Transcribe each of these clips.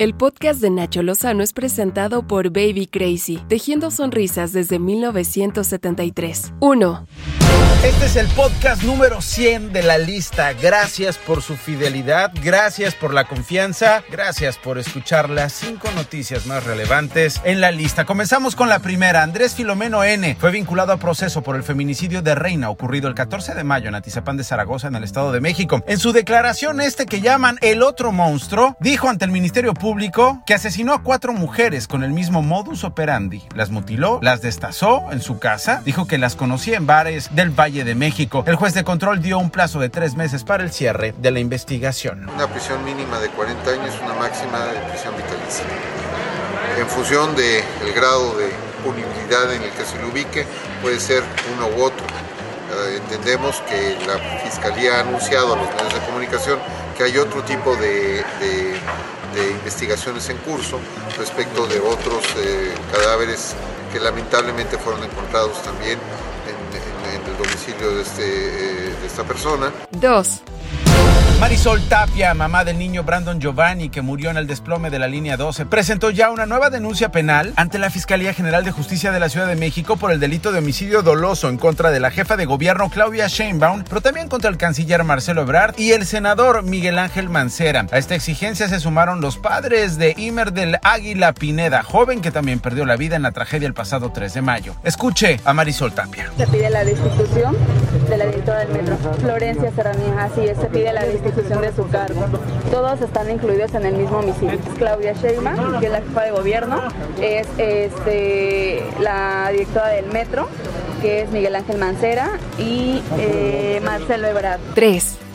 El podcast de Nacho Lozano es presentado por Baby Crazy, tejiendo sonrisas desde 1973. 1. Este es el podcast número 100 de la lista. Gracias por su fidelidad, gracias por la confianza, gracias por escuchar las cinco noticias más relevantes en la lista. Comenzamos con la primera. Andrés Filomeno N. fue vinculado a proceso por el feminicidio de Reina ocurrido el 14 de mayo en Atizapán de Zaragoza, en el Estado de México. En su declaración, este que llaman el otro monstruo, dijo ante el Ministerio Público que asesinó a cuatro mujeres con el mismo modus operandi. Las mutiló, las destazó en su casa, dijo que las conocía en bares del Valle de México. El juez de control dio un plazo de tres meses para el cierre de la investigación. Una prisión mínima de 40 años, una máxima de prisión vitalicia. En función del grado de punibilidad en el que se le ubique, puede ser uno u otro. Eh, entendemos que la Fiscalía ha anunciado a los medios de comunicación que hay otro tipo de de investigaciones en curso respecto de otros eh, cadáveres que lamentablemente fueron encontrados también en, el domicilio de, este, eh, de esta persona. Dos. Marisol Tapia, mamá del niño Brandon Giovanni que murió en el desplome de la línea 12, presentó ya una nueva denuncia penal ante la Fiscalía General de Justicia de la Ciudad de México por el delito de homicidio doloso en contra de la jefa de gobierno Claudia Sheinbaum, pero también contra el canciller Marcelo Ebrard y el senador Miguel Ángel Mancera. A esta exigencia se sumaron los padres de Imer del Águila Pineda, joven que también perdió la vida en la tragedia el pasado 3 de mayo. Escuche a Marisol Tapia. Se pide la destitución de la directora del metro, Florencia Serranía, así es, se pide la destitución de su cargo. Todos están incluidos en el mismo homicidio. Claudia Sheinbaum, que es la jefa de gobierno, es este, la directora del metro, que es Miguel Ángel Mancera, y eh, Marcelo Ebrard. 3.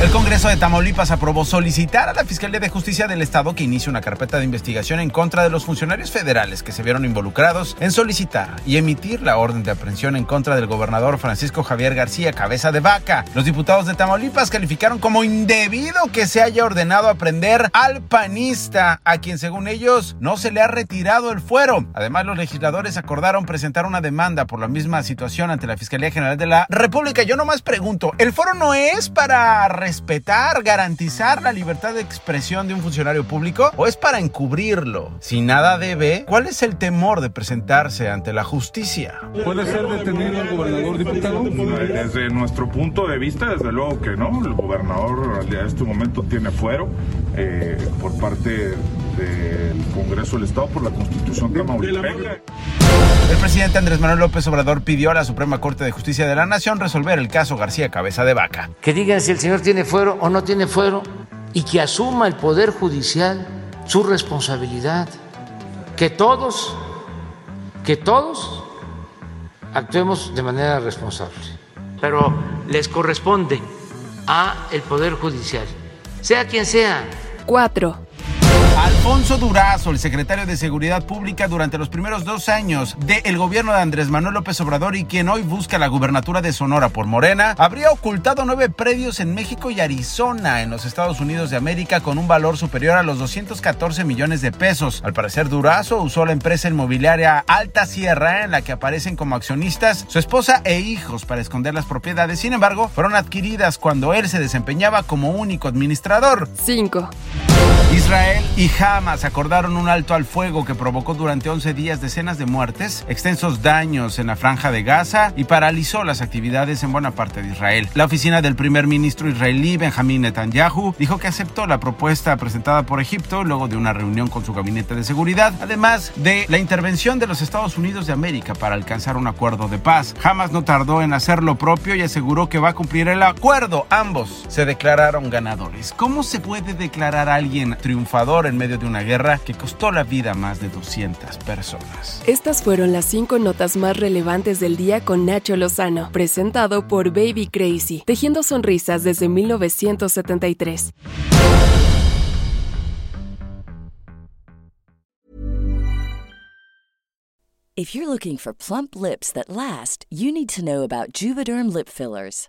El Congreso de Tamaulipas aprobó solicitar a la Fiscalía de Justicia del Estado que inicie una carpeta de investigación en contra de los funcionarios federales que se vieron involucrados en solicitar y emitir la orden de aprehensión en contra del gobernador Francisco Javier García Cabeza de Vaca. Los diputados de Tamaulipas calificaron como indebido que se haya ordenado aprender al panista, a quien según ellos no se le ha retirado el fuero. Además, los legisladores acordaron presentar una demanda por la misma situación ante la Fiscalía General de la República. Yo nomás pregunto, ¿el foro no es para respetar, garantizar la libertad de expresión de un funcionario público o es para encubrirlo? Si nada debe, ¿cuál es el temor de presentarse ante la justicia? ¿Puede ser detenido el gobernador diputado? Desde nuestro punto de vista, desde luego que no. El gobernador en este momento tiene fuero eh, por parte del Congreso del Estado por la Constitución tamaulipeca. El presidente Andrés Manuel López Obrador pidió a la Suprema Corte de Justicia de la Nación resolver el caso García Cabeza de Vaca. Que digan si el señor tiene fuero o no tiene fuero y que asuma el Poder Judicial su responsabilidad. Que todos, que todos actuemos de manera responsable. Pero les corresponde a el Poder Judicial, sea quien sea. 4. Alfonso Durazo, el secretario de Seguridad Pública durante los primeros dos años del gobierno de Andrés Manuel López Obrador y quien hoy busca la gubernatura de Sonora por Morena, habría ocultado nueve predios en México y Arizona, en los Estados Unidos de América, con un valor superior a los 214 millones de pesos. Al parecer, Durazo usó la empresa inmobiliaria Alta Sierra, en la que aparecen como accionistas su esposa e hijos para esconder las propiedades. Sin embargo, fueron adquiridas cuando él se desempeñaba como único administrador. 5. Israel y Hamas acordaron un alto al fuego que provocó durante 11 días decenas de muertes, extensos daños en la franja de Gaza y paralizó las actividades en buena parte de Israel. La oficina del primer ministro israelí Benjamín Netanyahu dijo que aceptó la propuesta presentada por Egipto luego de una reunión con su gabinete de seguridad, además de la intervención de los Estados Unidos de América para alcanzar un acuerdo de paz. Hamas no tardó en hacer lo propio y aseguró que va a cumplir el acuerdo. Ambos se declararon ganadores. ¿Cómo se puede declarar a alguien triunfador en medio de una guerra que costó la vida a más de 200 personas. Estas fueron las cinco notas más relevantes del día con Nacho Lozano, presentado por Baby Crazy, tejiendo sonrisas desde 1973. If you're looking for plump lips that last, you need to know about Juvederm lip fillers.